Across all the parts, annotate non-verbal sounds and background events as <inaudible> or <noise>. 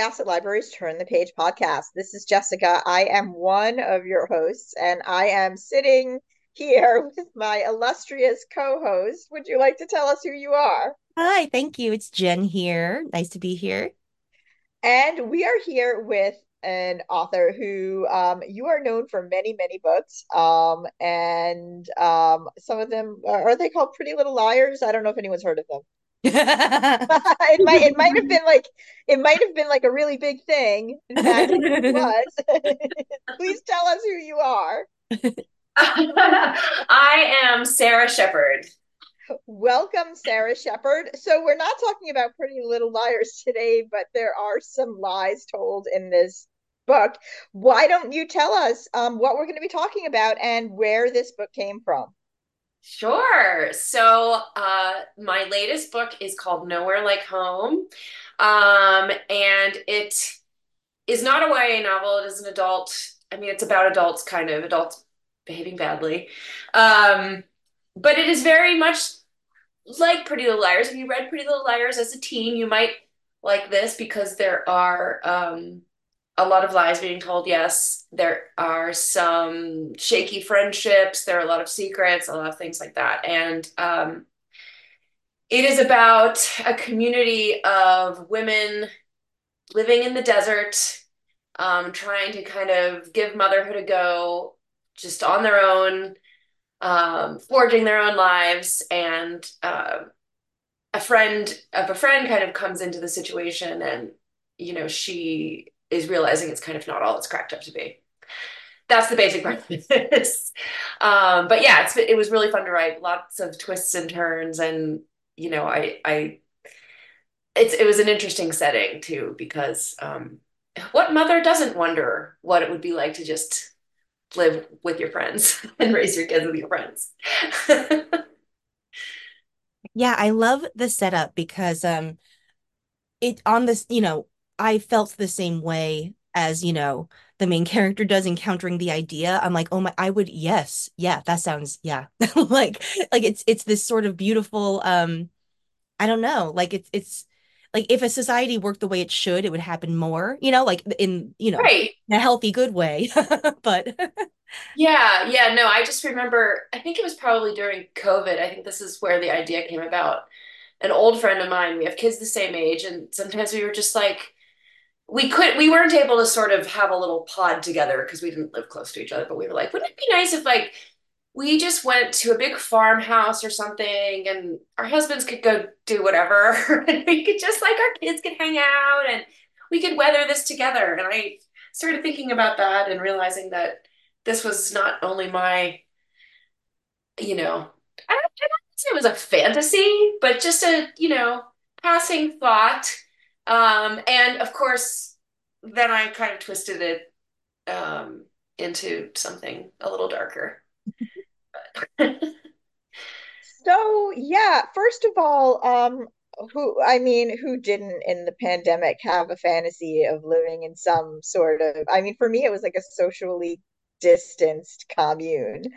Syosset Library's Turn the Page podcast. This is Jessikah. I am one of your hosts, and I am sitting here <laughs> with my illustrious co host. Would you like to tell us who you are? Hi, thank you. It's Jenn here. Nice to be here. And we are here with an author who um, you are known for many, many books. Um, and um, some of them are they called Pretty Little Liars? I don't know if anyone's heard of them. <laughs> <laughs> it might it might have been like it might have been like a really big thing. In fact, it was. <laughs> Please tell us who you are. I am Sara Shepard. Welcome, Sara Shepard. So we're not talking about Pretty Little Liars today, but there are some lies told in this book. Why don't you tell us um, what we're going to be talking about and where this book came from? Sure. So, uh, my latest book is called Nowhere Like Home. Um, and it is not a YA novel. It is an adult, I mean, it's about adults, kind of, adults behaving badly. Um, but it is very much like Pretty Little Liars. If you read Pretty Little Liars as a teen, you might like this because there are um, a lot of lies being told, yes. There are some shaky friendships. There are a lot of secrets, a lot of things like that. And um, it is about a community of women living in the desert, um, trying to kind of give motherhood a go just on their own, um, forging their own lives. And uh, a friend of a friend kind of comes into the situation and, you know, she is realizing it's kind of not all it's cracked up to be. That's the basic this. Um, but yeah, it was really fun to write. Lots of twists and turns, and you know, I, I, it's it was an interesting setting too because um, what mother doesn't wonder what it would be like to just live with your friends <laughs> and raise your kids with your friends. <laughs> yeah, I love the setup because um, it on this, you know, I felt the same way as, you know, the main character does encountering the idea. I'm like, oh my, I would, yes, yeah, that sounds, yeah. <laughs> like, like it's, it's this sort of beautiful, um, I don't know, like it's, it's, like if a society worked the way it should, it would happen more, you know, like in, you know, right. a healthy, good way. <laughs> but yeah, yeah, no, I just remember, I think it was probably during COVID. I think this is where the idea came about. An old friend of mine, we have kids the same age, and sometimes we were just like, we could we weren't able to sort of have a little pod together because we didn't live close to each other but we were like wouldn't it be nice if like we just went to a big farmhouse or something and our husbands could go do whatever <laughs> and we could just like our kids could hang out and we could weather this together. And i started thinking about that and realizing that this was not only my you know i don't, I don't say it was a fantasy but just a you know passing thought um, and of course, then I kind of twisted it um, into something a little darker. <laughs> so yeah, first of all, um, who I mean, who didn't in the pandemic have a fantasy of living in some sort of? I mean, for me, it was like a socially distanced commune. <laughs>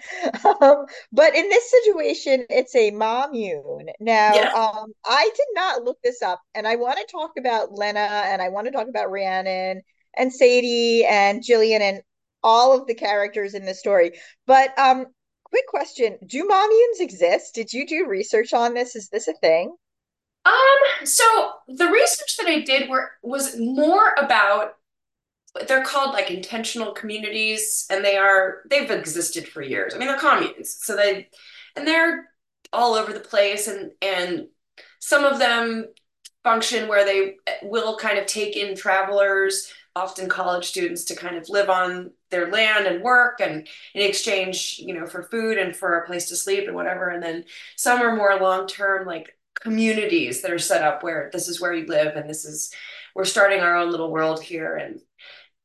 Um, but in this situation, it's a mommune. Now, yeah. um, I did not look this up, and I want to talk about Lena, and I want to talk about Rhiannon and Sadie and Jillian and all of the characters in the story. But um, quick question: Do mommunes exist? Did you do research on this? Is this a thing? Um, so the research that I did were was more about they're called like intentional communities and they are they've existed for years. I mean they're communes so they and they're all over the place and and some of them function where they will kind of take in travelers often college students to kind of live on their land and work and in exchange you know for food and for a place to sleep and whatever. And then some are more long term like communities that are set up where this is where you live and this is we're starting our own little world here and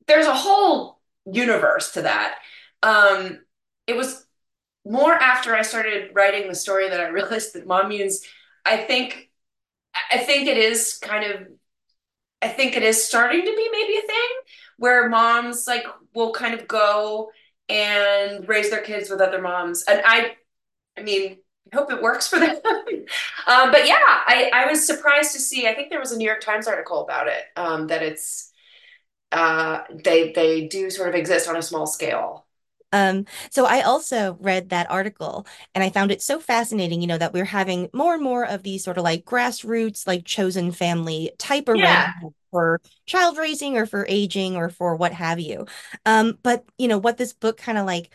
there's a whole universe to that. Um, it was more after I started writing the story that I realized that mommunes, I think, I think it is kind of, I think it is starting to be maybe a thing where moms like will kind of go and raise their kids with other moms. And I, I mean, I hope it works for them. um, <laughs> but yeah, I, I was surprised to see. I think there was a New York Times article about it. Um, that it's uh, they they do sort of exist on a small scale. Um, so I also read that article and I found it so fascinating, you know, that we're having more and more of these sort of like grassroots, like chosen family type Yeah. arrangements for child raising or for aging or for what have you. Um, but you know, what this book kind of like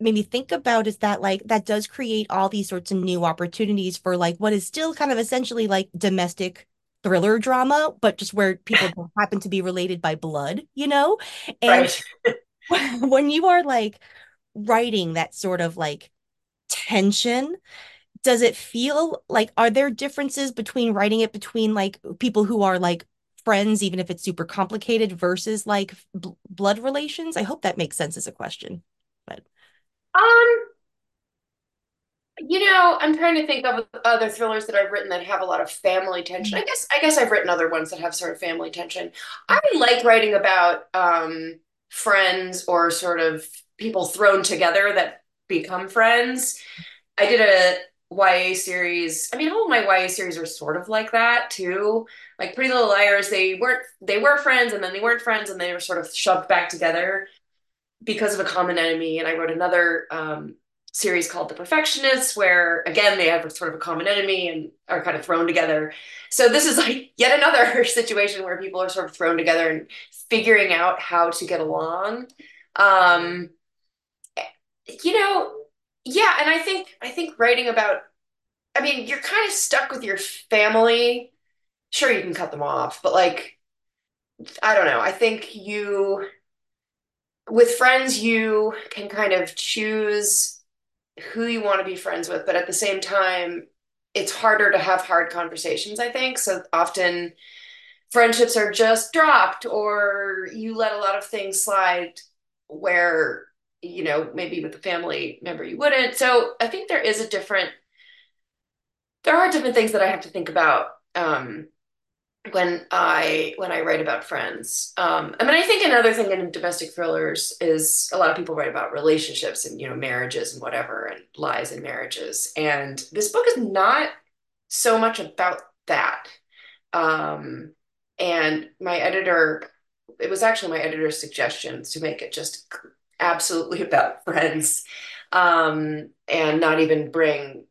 made me think about is that like that does create all these sorts of new opportunities for like what is still kind of essentially like domestic thriller drama, but just where people <laughs> happen to be related by blood, you know? And Right. <laughs> <laughs> when you are like writing that sort of like tension, does it feel like are there differences between writing it between like people who are like friends, even if it's super complicated, versus like bl blood relations? I hope that makes sense as a question. But Um, you know, I'm trying to think of other thrillers that I've written that have a lot of family tension. I guess I guess I've written other ones that have sort of family tension. I like writing about um friends or sort of people thrown together that become friends. I did a YA series. I mean, all my YA series are sort of like that too. Like Pretty Little Liars, they weren't they were friends and then they weren't friends and they were sort of shoved back together because of a common enemy. And I wrote another um, series called The Perfectionists, where again they have sort of a common enemy and are kind of thrown together. So this is like <laughs> yet another <laughs> situation where people are sort of thrown together and figuring out how to get along. Um, you know, yeah, and I think I think writing about, I mean, you're kind of stuck with your family. Sure, you can cut them off, but like, I don't know. I think you with friends, you can kind of choose who you want to be friends with, but at the same time, it's harder to have hard conversations, I think. So often friendships are just dropped, or you let a lot of things slide where, you know, maybe with a family member you wouldn't. So I think there is a different, there are different things that I have to think about. Um, when I when I write about friends. Um, I mean, I think another thing in domestic thrillers is a lot of people write about relationships and you know marriages and whatever and lies in marriages. And this book is not so much about that. Um, and my editor, it was actually my editor's suggestions to make it just absolutely <laughs> about friends, um, and not even bring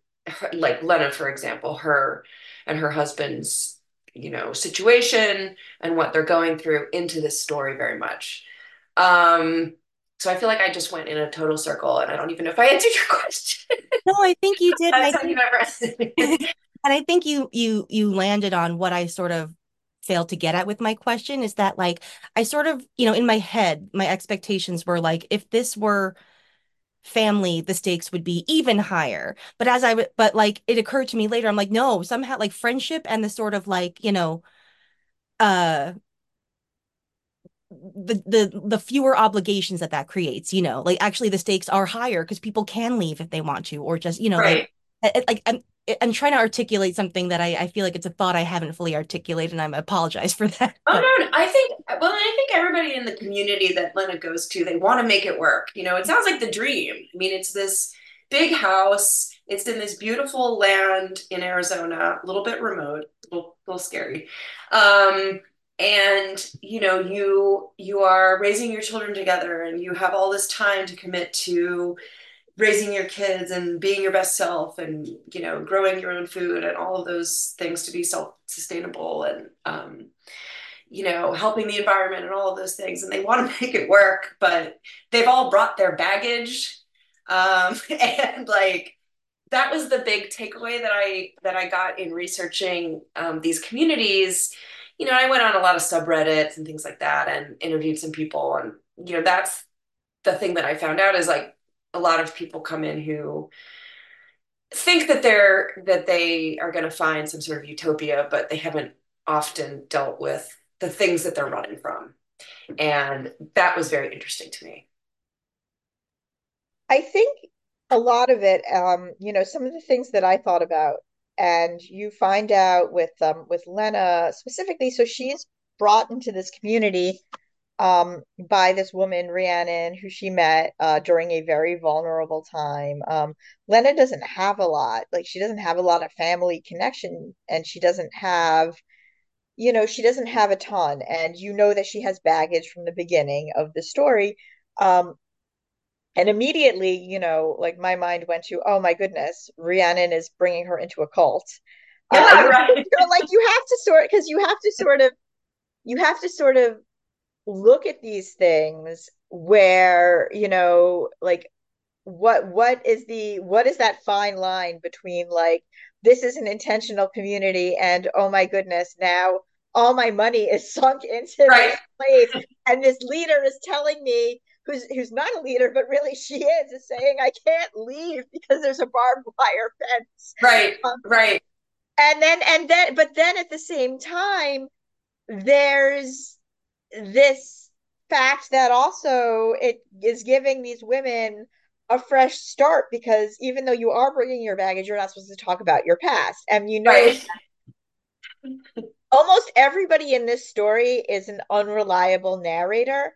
like Lena, for example, her and her husband's you know, situation and what they're going through into this story very much. Um, so I feel like I just went in a total circle and I don't even know if I <laughs> answered your question. no, I think you did, I think never asked <laughs> and. I think you you you landed on what I sort of failed to get at with my question is that like I sort of, you know, in my head, my expectations were like if this were family, the stakes would be even higher. But as I, but like it occurred to me later, I'm like, no, somehow like friendship and the sort of like, you know, uh, the the the fewer obligations that that creates, you know, like actually the stakes are higher because people can leave if they want to, or just, you know, like, Right. I- like I'm I'm trying to articulate something that I I feel like it's a thought I haven't fully articulated, and I apologize for that. Oh But no, no, I think well, I think everybody in the community that Lena goes to, they want to make it work. You know, it sounds like the dream. I mean, it's this big house. It's in this beautiful land in Arizona, a little bit remote, a little, little scary. Um, and you know, you you are raising your children together, and you have all this time to commit to raising your kids and being your best self, and you know, growing your own food and all of those things to be self-sustainable and um, you know, helping the environment and all of those things, and they want to <laughs> make it work, but they've all brought their baggage. Um, <laughs> and like that was the big takeaway that I that I got in researching um, these communities. You know, I went on a lot of subreddits and things like that, and interviewed some people, and you know, that's the thing that I found out is like a lot of people come in who think that they're that they are going to find some sort of utopia, but they haven't often dealt with the things that they're running from. And that was very interesting to me. I think a lot of it, um, you know, some of the things that I thought about, and you find out with um with Lena specifically, so she's brought into this community um by this woman, Rhiannon, who she met uh during a very vulnerable time. Um, Lena doesn't have a lot, like she doesn't have a lot of family connection, and she doesn't have, you know, she doesn't have a ton, and you know that she has baggage from the beginning of the story. Um, and immediately, you know, like my mind went to, oh my goodness, Rhiannon is bringing her into a cult. Uh, Yeah, you, right. <laughs> you're like you have to sort because you have to sort of you have to sort of look at these things where, you know, like what what is the what is that fine line between like this is an intentional community and oh my goodness, now all my money <laughs> is sunk into Right. this place and this leader is telling me who's who's not a leader but really she is is saying I can't leave because there's a barbed wire fence. Right. Um, Right. and then and then but then at the same time there's this fact that also it is giving these women a fresh start because even though you are bringing your baggage, you're not supposed to talk about your past. And you know, Right. <laughs> almost everybody in this story is an unreliable narrator,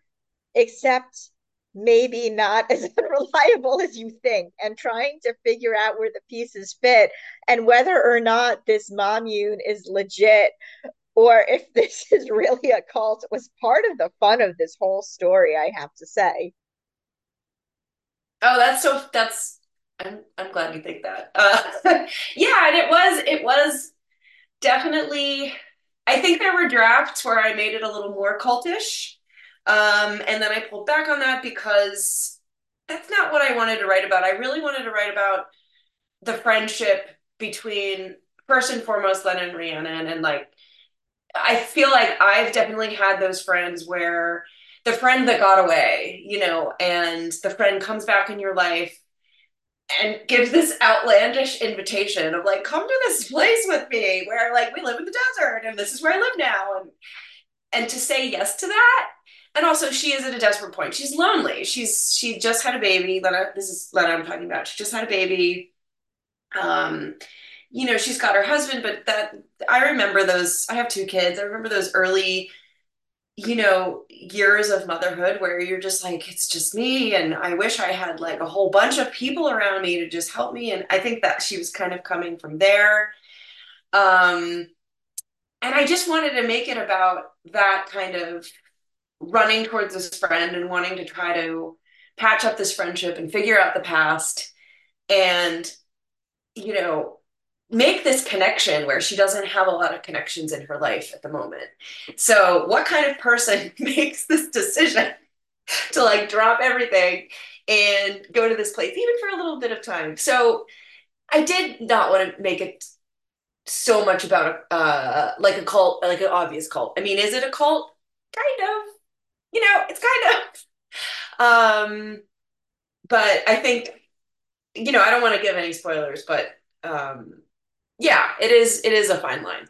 except maybe not <laughs> as unreliable as you think, and trying to figure out where the pieces fit and whether or not this mommune is legit or if <laughs> this is really a cult was part of the fun of this whole story, I have to say. Oh, that's so that's I'm I'm glad you think that. Uh <laughs> yeah, and it was it was definitely I think there were drafts where I made it a little more cultish. Um and then I pulled back on that because that's not what I wanted to write about. I really wanted to write about the friendship between first and foremost Len and Rhiannon and like I feel like I've definitely had those friends where the friend that got away, you know, and the friend comes back in your life and gives this outlandish invitation of like, come to this place with me where like we live in the desert and this is where I live now. And and to say yes to that. And also she is at a desperate point. She's lonely. She's she just had a baby. Lena, this is Lena I'm talking about. She just had a baby. Um, you know, she's got her husband, but that I remember those, I have two kids. I remember those early, you know, years of motherhood where you're just like, it's just me. And I wish I had like a whole bunch of people around me to just help me. And I think that she was kind of coming from there. Um, and I just wanted to make it about that kind of running towards this friend and wanting to try to patch up this friendship and figure out the past. And you know, make this connection where she doesn't have a lot of connections in her life at the moment. So, what kind of person <laughs> makes this decision <laughs> to like drop everything and go to this place, even for a little bit of time? So, I did not want to make it so much about uh like a cult, like an obvious cult. I mean, is it a cult? Kind of. You know, it's kind of. <laughs> Um, but I think you know, I don't want to give any spoilers, but um, yeah, it is it is a fine line.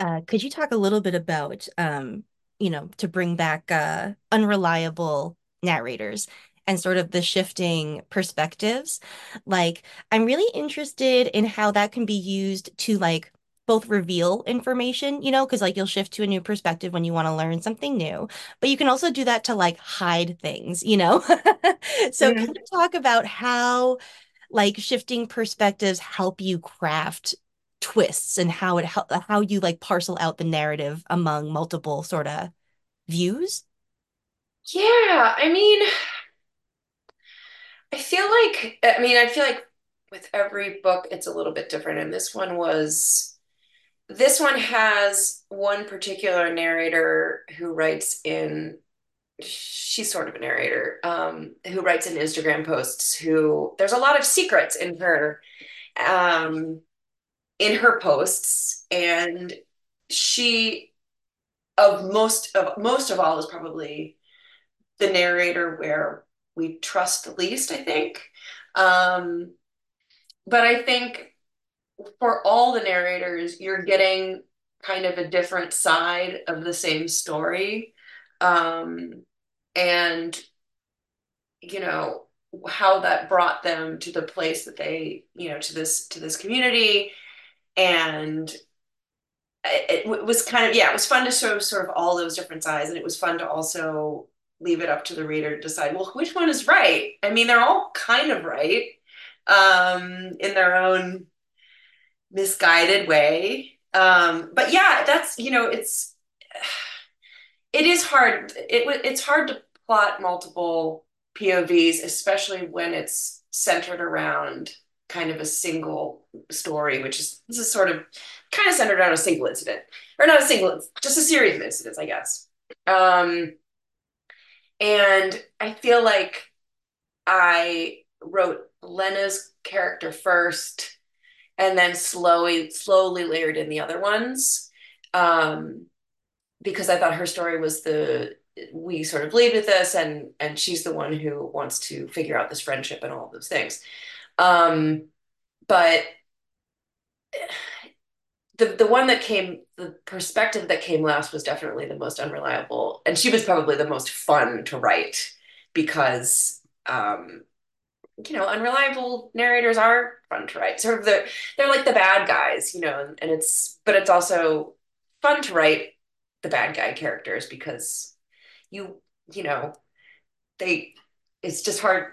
Uh, could you talk a little bit about, um, you know, to bring back uh, unreliable narrators and sort of the shifting perspectives? Like, I'm really interested in how that can be used to like both reveal information, you know, because like you'll shift to a new perspective when you want to learn something new, but you can also do that to like hide things, you know? <laughs> So can Mhm. you talk about how like shifting perspectives help you craft twists and how it how you like parcel out the narrative among multiple sort of views. Yeah, I mean, I feel like I mean, I feel like with every book it's a little bit different, and this one was this one has one particular narrator who writes in she's sort of a narrator um, who writes in Instagram posts who there's a lot of secrets in her um, in her posts. And she of most of most of all is probably the narrator where we trust the least I think. Um, but I think for all the narrators you're getting kind of a different side of the same story um, and you know, how that brought them to the place that they, you know, to this to this community, and it, it was kind of yeah, it was fun to show sort of all those different sides, and it was fun to also leave it up to the reader to decide, well, which one is right? I mean, they're all kind of right um, in their own misguided way. Um, but yeah, that's you know, it's it is hard. It it's hard to plot multiple POVs, especially when it's centered around kind of a single story, which is this is sort of kind of centered around a single incident, or not a single, just a series of incidents, I guess. Um, and I feel like I wrote Lena's character first, and then slowly, slowly layered in the other ones, um, because I thought her story was the we sort of lead with this, and and she's the one who wants to figure out this friendship and all those things. Um, but the the one that came the perspective that came last was definitely the most unreliable and she was probably the most fun to write because um you know unreliable narrators are fun to write sort of the they're like the bad guys you know and, and it's but it's also fun to write the bad guy characters because you you know they it's just hard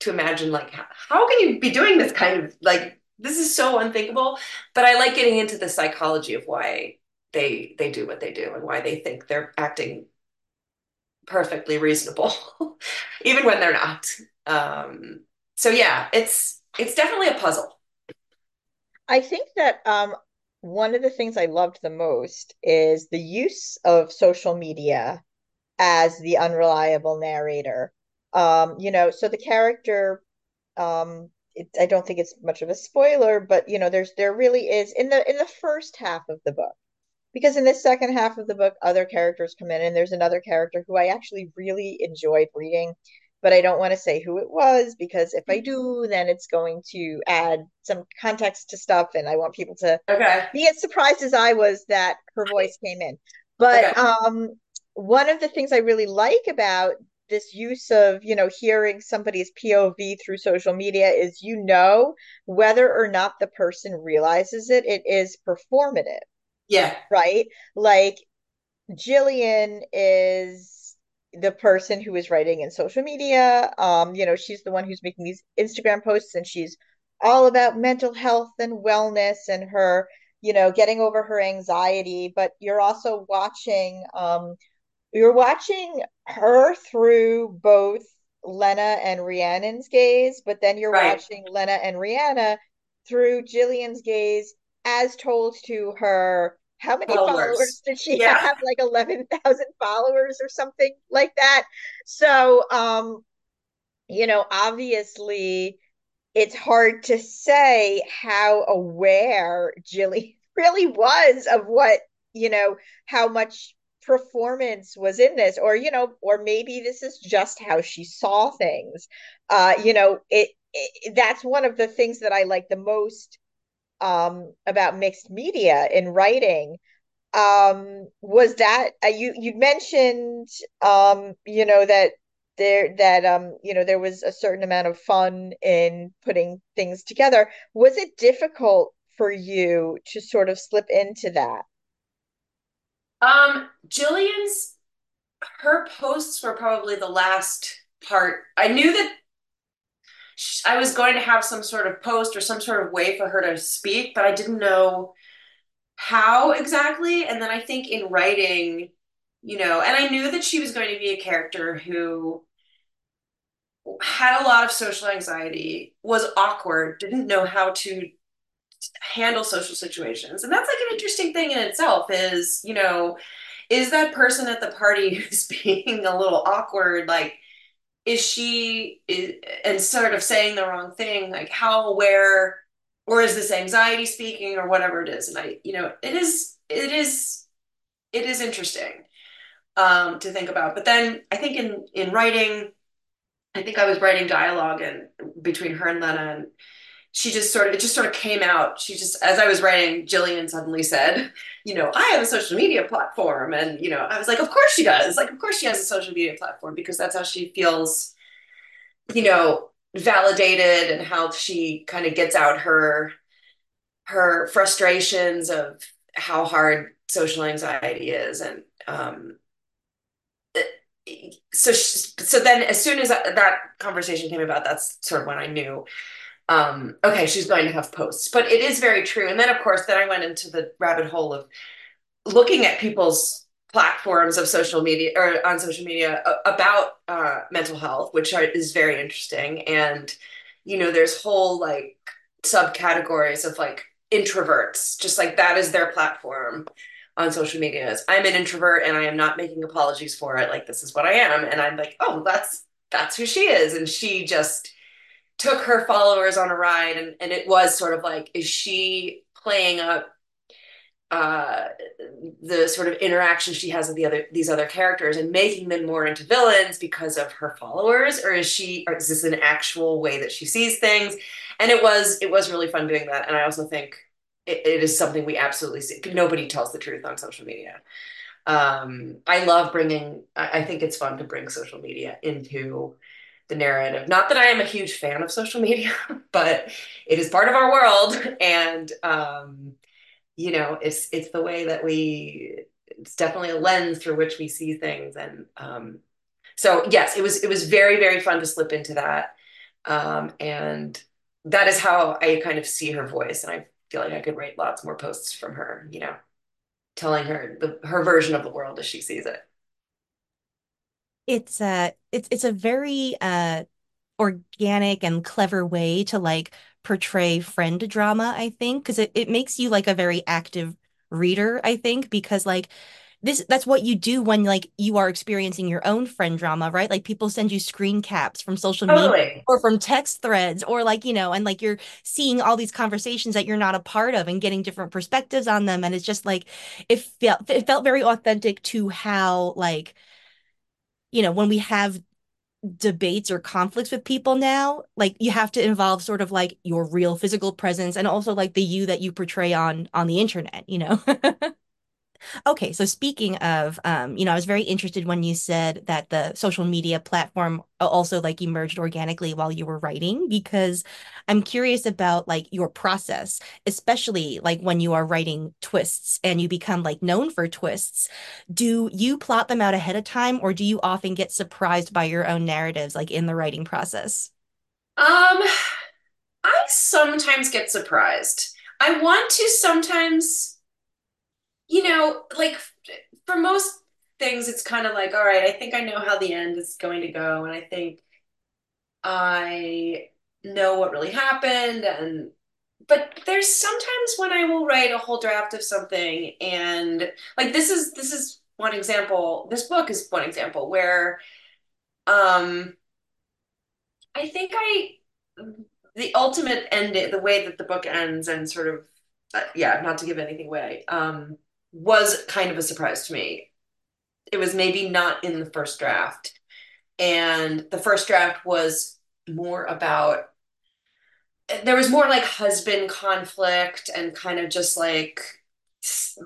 to imagine like how, how can you be doing this kind of like this is so unthinkable. But i like getting into the psychology of why they they do what they do and why they think they're acting perfectly reasonable <laughs> even when they're not. Um so yeah it's it's definitely a puzzle. I think that um one of the things i loved the most is the use of social media as the unreliable narrator um you know so the character um it, I don't think it's much of a spoiler, but you know, there's there really is in the in the first half of the book. Because in the second half of the book, other characters come in, and there's another character who I actually really enjoyed reading, but I don't want to say who it was because if I do, then it's going to add some context to stuff, and I want people to okay. be as surprised as I was that her voice came in. But okay. um, one of the things I really like about this use of you know hearing somebody's pov through social media is you know whether or not the person realizes it it is performative yeah right like jillian is the person who is writing in social media um you know she's the one who's making these instagram posts and she's all about mental health and wellness and her you know getting over her anxiety but you're also watching um you're watching her through both Lena and Rhiannon's gaze, but then you're right. watching Lena and Rhiannon through Jillian's gaze as told to her. How many followers, followers did she yeah. have? Like 11,000 followers or something like that. So, um, you know, obviously it's hard to say how aware Jilly <laughs> really was of what, you know, how much performance was in this or you know or maybe this is just how she saw things uh you know it, it that's one of the things that i like the most um about mixed media in writing um was that uh, you you mentioned um you know that there that um you know there was a certain amount of fun in putting things together was it difficult for you to sort of slip into that um, Jillian's her posts were probably the last part. I knew that I was going to have some sort of post or some sort of way for her to speak, but I didn't know how exactly. And then I think in writing, you know, and I knew that she was going to be a character who had a lot of social anxiety, was awkward, didn't know how to handle social situations and that's like an interesting thing in itself is you know is that person at the party <laughs> who's being a little awkward like is she is, and sort of saying the wrong thing like how aware or is this anxiety speaking or whatever it is? And i you know it is it is it is interesting um to think about. But then i think in in writing i think i was writing dialogue and between her and lena and she just sort of it just sort of came out. She just as i was writing jillian suddenly said you know i have a social media platform. And you know i was like of course she does. Like of course she has a social media platform because that's how she feels you know, validated and how she kind of gets out her her frustrations of how hard social anxiety is. And um so she, so then as soon as that, that conversation came about that's sort of when i knew um okay she's going to have posts but it is very true. And then of course then i went into the rabbit hole of looking at people's platforms of social media or on social media about uh, mental health which are, is very interesting. And you know there's whole like subcategories of like introverts just like that is their platform on social media is I'm an introvert and I am not making apologies for it. Like this is what I am. And I'm like oh that's that's who she is. And she just took her followers on a ride and and it was sort of like is she playing up uh, the sort of interaction she has with the other these other characters and making them more into villains because of her followers? Or is she or is this an actual way that she sees things? And it was it was really fun doing that. And i also think it, it is something we absolutely see. Nobody tells the truth on social media. Um, i love bringing I, I think it's fun to bring social media into the narrative. Not that i am a huge fan of social media <laughs> but it is part of our world. And um, you know it's it's the way that we it's definitely a lens through which we see things. And um, so yes it was it was very very fun to slip into that. Um, and that is how i kind of see her voice. And i feel like i could write lots more posts from her you know telling her the her version of the world as she sees it it's uh it's it's a very uh organic and clever way to like portray friend drama, I think, because it, it makes you like a very active reader, I think, because like this that's what you do when like you are experiencing your own friend drama, right? Like people send you screen caps from social totally. media or from text threads or like, you know, and like you're seeing all these conversations that you're not a part of and getting different perspectives on them. And it's just like it felt it felt very authentic to how like you know, when we have debates or conflicts with people now like you have to involve sort of like your real physical presence and also like the you that you portray on on the internet you know <laughs> Okay, so speaking of, um, you know, I was very interested when you said that the social media platform also like emerged organically while you were writing, because I'm curious about like your process, especially like when you are writing twists and you become like known for twists. Do you plot them out ahead of time, or do you often get surprised by your own narratives, like in the writing process? Um, I sometimes get surprised. I want to sometimes you know, like for most things, it's kind of like, all right, I think I know how the end is going to go, and I think I know what really happened, and but there's sometimes when I will write a whole draft of something, and like this is this is one example. This book is one example where, um, I think I the ultimate end, the way that the book ends, and sort of, uh, yeah, not to give anything away. Um, was kind of a surprise to me. It was maybe not in the first draft. And the first draft was more about there was more like husband conflict and kind of just like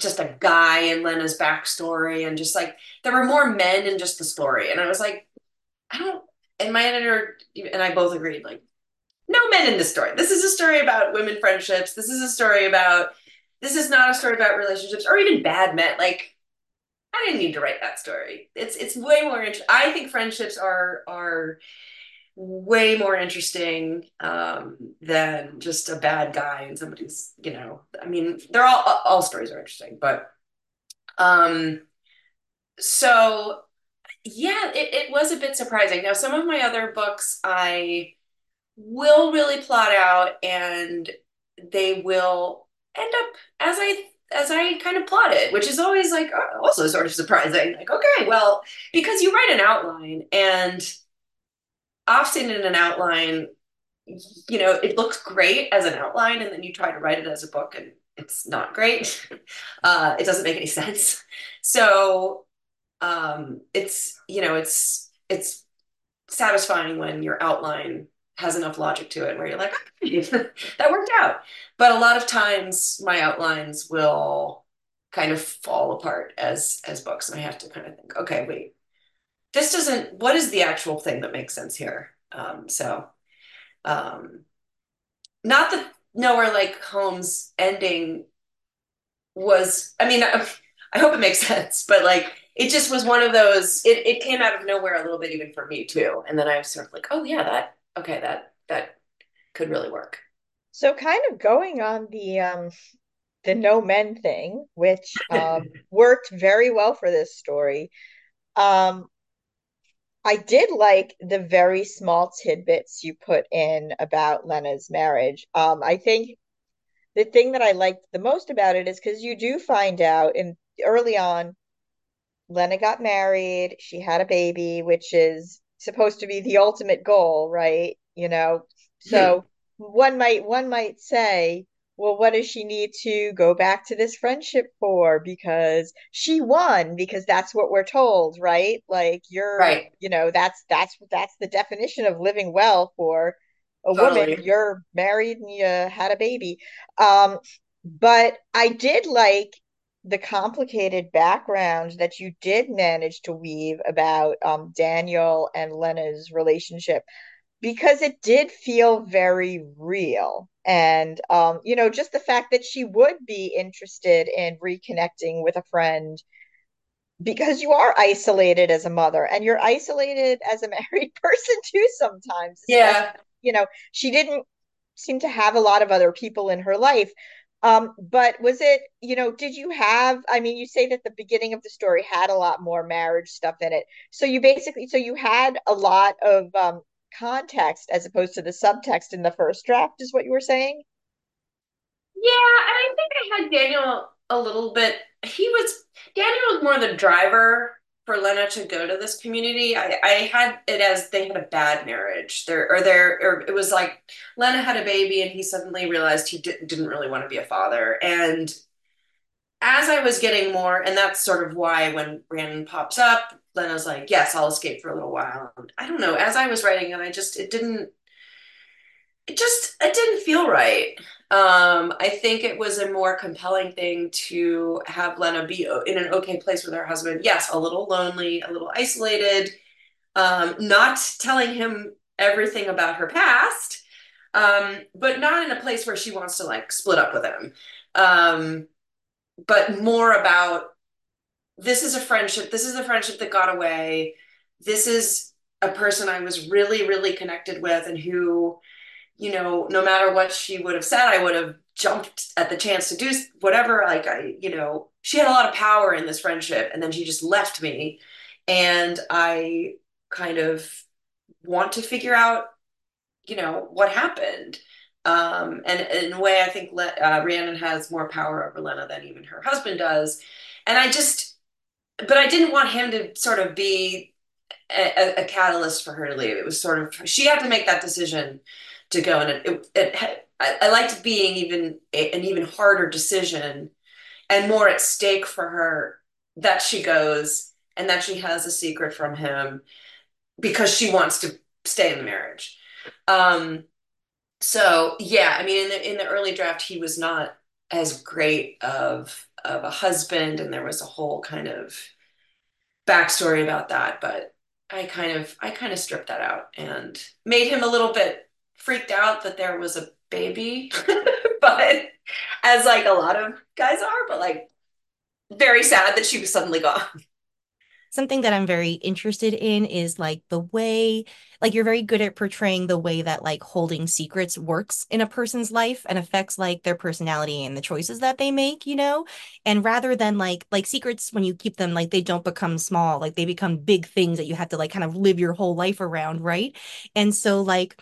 just a guy in Lena's backstory and just like there were more men in just the story. And I was like, I don't and my editor and I both agreed, like, no men in this story. This is a story about women friendships. This is a story about this is not a story about relationships or even bad men. Like, I didn't need to write that story. It's it's way more interesting. I think friendships are are way more interesting um, than just a bad guy and somebody's. You know, I mean, they're all all stories are interesting, but um, so yeah, it, it was a bit surprising. Now, some of my other books I will really plot out and they will end up as I as I kind of plotted, which is always like uh, also sort of surprising. Like, okay, well, because you write an outline, and often in an outline, you know, it looks great as an outline, and then you try to write it as a book, and it's not great. <laughs> Uh, it doesn't make any sense. So, um, it's you know, it's it's satisfying when your outline has enough logic to it where you're like, okay, <laughs> that worked out. But a lot of times my outlines will kind of fall apart as as books and I have to kind of think, okay, wait, this doesn't what is the actual thing that makes sense here? Um, so, um, not that nowhere like home's ending was, I mean, I, <laughs> I hope it makes sense, but like it just was one of those, it, it came out of nowhere a little bit even for me too. And then I was sort of like, oh yeah, that, okay, that, that could really work. So kind of going on the um the no men thing, which <laughs> um worked very well for this story. Um I did like the very small tidbits you put in about Lena's marriage. Um I think the thing that I liked the most about it is because you do find out in early on, Lena got married, she had a baby, which is supposed to be the ultimate goal, right? You know, so one might one might say, well, what does she need to go back to this friendship for? Because she won, because that's what we're told, right? Like you're, Right. you know, that's that's that's the definition of living well for a woman. You're married and you had a baby. Um, but I did like the complicated background that you did manage to weave about um, Daniel and Lena's relationship because it did feel very real. And, um, you know, just the fact that she would be interested in reconnecting with a friend because you are isolated as a mother and you're isolated as a <laughs> married person too sometimes, Yeah. you know, she didn't seem to have a lot of other people in her life. Um, but was it, you know, did you have, I mean, you say that the beginning of the story had a lot more marriage stuff in it. So you basically, so you had a lot of um, context as opposed to the subtext in the first draft, is what you were saying? Yeah, and I think I had Daniel a little bit. He was Daniel was more the driver for Lena to go to this community. I, I had it as they had a bad marriage. There or there or it was like Lena had a baby and he suddenly realized he di didn't really want to be a father. And as I was getting more, and that's sort of why when Brandon pops up, Lena's like, yes, I'll escape for a little while. I don't know. As I was writing it, I just it didn't it just it didn't feel right. Um, I think it was a more compelling thing to have Lena be in an okay place with her husband. Yes, a little lonely, a little isolated, um, not telling him everything about her past, um, but not in a place where she wants to like split up with him. Um, but more about this is a friendship. This is a friendship that got away. This is a person I was really, really connected with and who you know, no matter what she would have said, I would have jumped at the chance to do whatever. Like, I, you know, she had a lot of power in this friendship, and then she just left me. And I kind of want to figure out, you know, what happened. Um, and, and in a way, I think Le uh, Rhiannon has more power over Lena than even her husband does. And I just, but I didn't want him to sort of be a, a catalyst for her to leave. It was sort of, she had to make that decision to go. And it, it, it I, I, liked being even an even harder decision and more at stake for her that she goes and that she has a secret from him because she wants to stay in the marriage. Um so yeah i mean in the in the early draft he was not as great of of a husband and there was a whole kind of backstory about that but i kind of i kind of stripped that out and made him a little bit freaked out that there was a baby, <laughs> but as like a lot of guys are, but like very sad that she was suddenly gone. Something that I'm very interested in is like the way, like you're very good at portraying the way that like holding secrets works in a person's life and affects like their personality and the choices that they make, you know? And rather than like like secrets when you keep them like they don't become small, like they become big things that you have to like kind of live your whole life around, right? And so like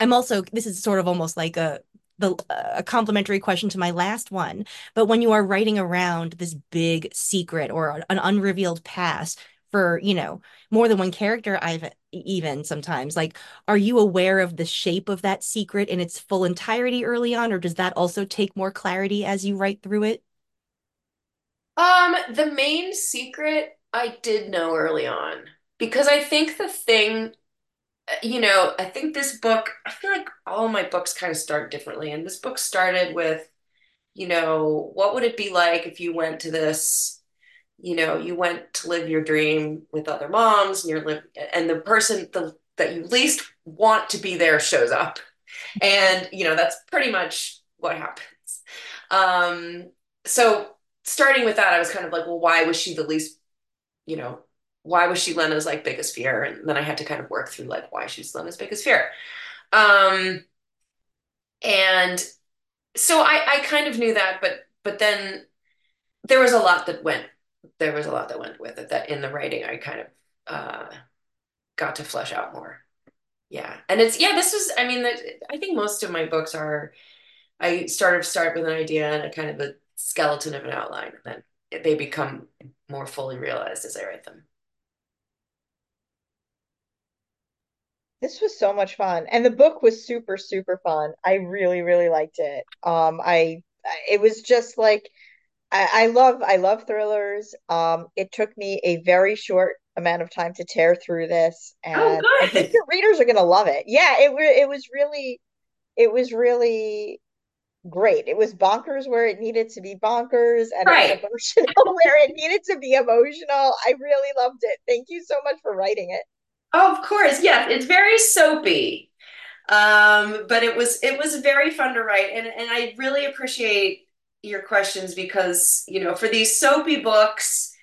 I'm also this is sort of almost like a the a complementary question to my last one, but when you are writing around this big secret or an unrevealed past for, you know, more than one character, I've even sometimes like, are you aware of the shape of that secret in its full entirety early on, or does that also take more clarity as you write through it? Um, the main secret I did know early on because I think the thing you know, I think this book, I feel like all my books kind of start differently. And this book started with, you know, what would it be like if you went to this, you know, you went to live your dream with other moms and you're live and the person the, that you least want to be there shows up. And, you know, that's pretty much what happens. Um, so starting with that, I was kind of like, well, why was she the least, you know, why was she Lena's like biggest fear? And then I had to kind of work through like why she's Lena's biggest fear. Um, and so I, I kind of knew that, but but then there was a lot that went there was a lot that went with it that in the writing I kind of uh, got to flesh out more. Yeah, and it's yeah. This was I mean I think most of my books are I sort of start with an idea and a kind of a skeleton of an outline, and then they become more fully realized as I write them. This was so much fun. And the book was super, super fun. I really, really liked it. Um, I it was just like I, I love I love thrillers. Um, it took me a very short amount of time to tear through this, Oh, and I think your readers are gonna love it. Yeah, it it was really it was really great. It was bonkers where it needed to be bonkers, and Right. emotional <laughs> where it needed to be emotional. I really loved it. Thank you so much for writing it. Oh, of course. Yes, it's very soapy. Um, but it was it was very fun to write and and I really appreciate your questions because, you know, for these soapy books,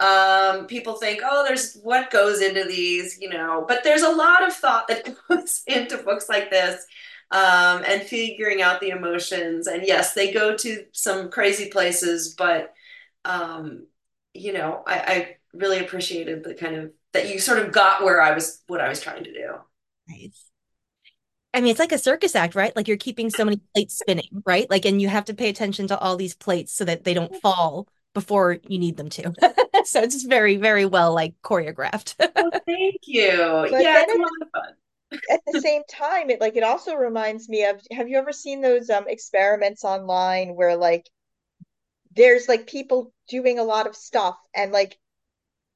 um, people think, oh, there's what goes into these, you know, but there's a lot of thought that <laughs> goes into books like this. Um, and figuring out the emotions. And yes, they go to some crazy places, but um, you know, I, I really appreciated the kind of that you sort of got where I was what I was trying to do. Nice. I mean, it's like a circus act, right? Like you're keeping so many plates spinning, right? Like, and you have to pay attention to all these plates so that they don't fall before you need them to. <laughs> So it's just very, very well like choreographed. <laughs> Well, thank you. But Yeah, it's a lot of fun. at the same time, it like it also reminds me of, have you ever seen those um experiments online where like there's like people doing a lot of stuff and like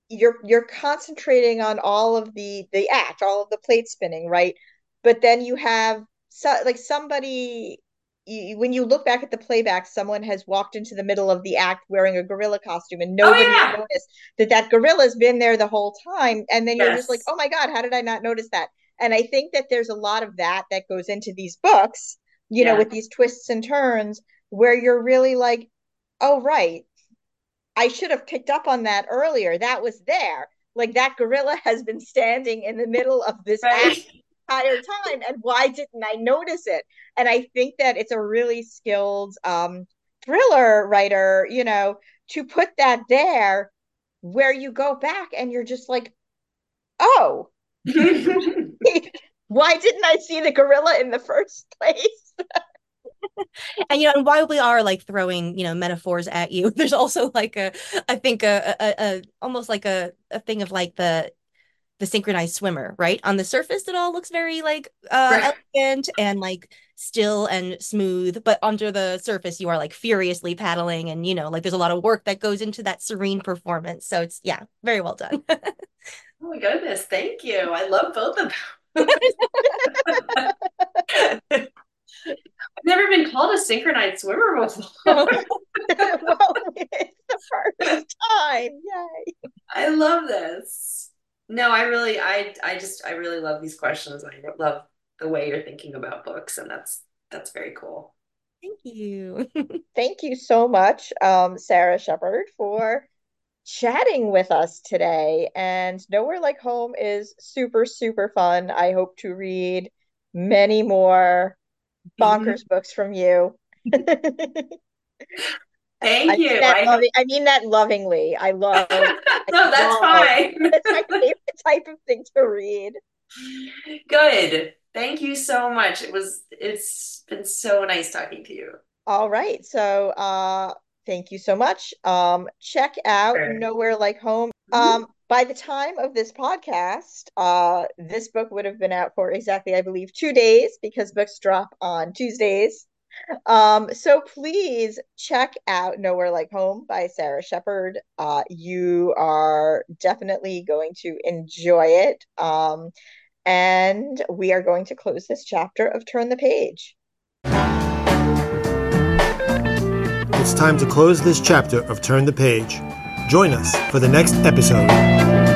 you're you're concentrating on all of the the act, all of the plate spinning, right? But then you have so like somebody you, when you look back at the playback, someone has walked into the middle of the act wearing a gorilla costume, and Oh nobody yeah. noticed that that gorilla's been there the whole time. And then you're just like, oh my God, how did I not notice that? And I think that there's a lot of that that goes into these books, you know, with these twists and turns, where you're really like, oh, right, I should have picked up on that earlier. That was there. Like that gorilla has been standing in the middle of this Right. entire time and why didn't I notice it? And I think that it's a really skilled um thriller writer, you know, to put that there where you go back and you're just like, oh, <laughs> <laughs> why didn't I see the gorilla in the first place? <laughs> <laughs> And you know, and while we are like throwing, you know, metaphors at you, <laughs> there's also like a, I think a, a, a almost like a, a thing of like the the synchronized swimmer, right? On the surface, it all looks very like uh Right. elegant and like still and smooth, but under the surface, you are like furiously paddling, and you know, like there's a lot of work that goes into that serene performance. So it's yeah, very well done. <laughs> Oh my goodness, thank you. I love both of them. I've never been called a synchronized swimmer before. <laughs> well, it's the first time. Yay. I love this. No, I really, I, I just, I really love these questions. I love the way you're thinking about books, and that's that's very cool. Thank you. <laughs> Thank you so much, um, Sara Shepard, for chatting with us today. And Nowhere Like Home is super, super fun. I hope to read many more bonkers books from you. <laughs> I Thank mean you. that I loving, I mean that lovingly. I love, <laughs> I no, that's love. fine. <laughs> It's my favorite type of thing to read. Good. Thank you so much. It was, it's been so nice talking to you. All right. So, uh, thank you so much. Um, check out Sure. Nowhere Like Home. Mhm. Um, by the time of this podcast, uh, this book would have been out for exactly, I believe, two days because books drop on Tuesdays. Um, so please check out Nowhere Like Home by Sara Shepard. Uh, you are definitely going to enjoy it. Um, and we are going to close this chapter of Turn the Page. It's time to close this chapter of Turn the Page. Join us for the next episode.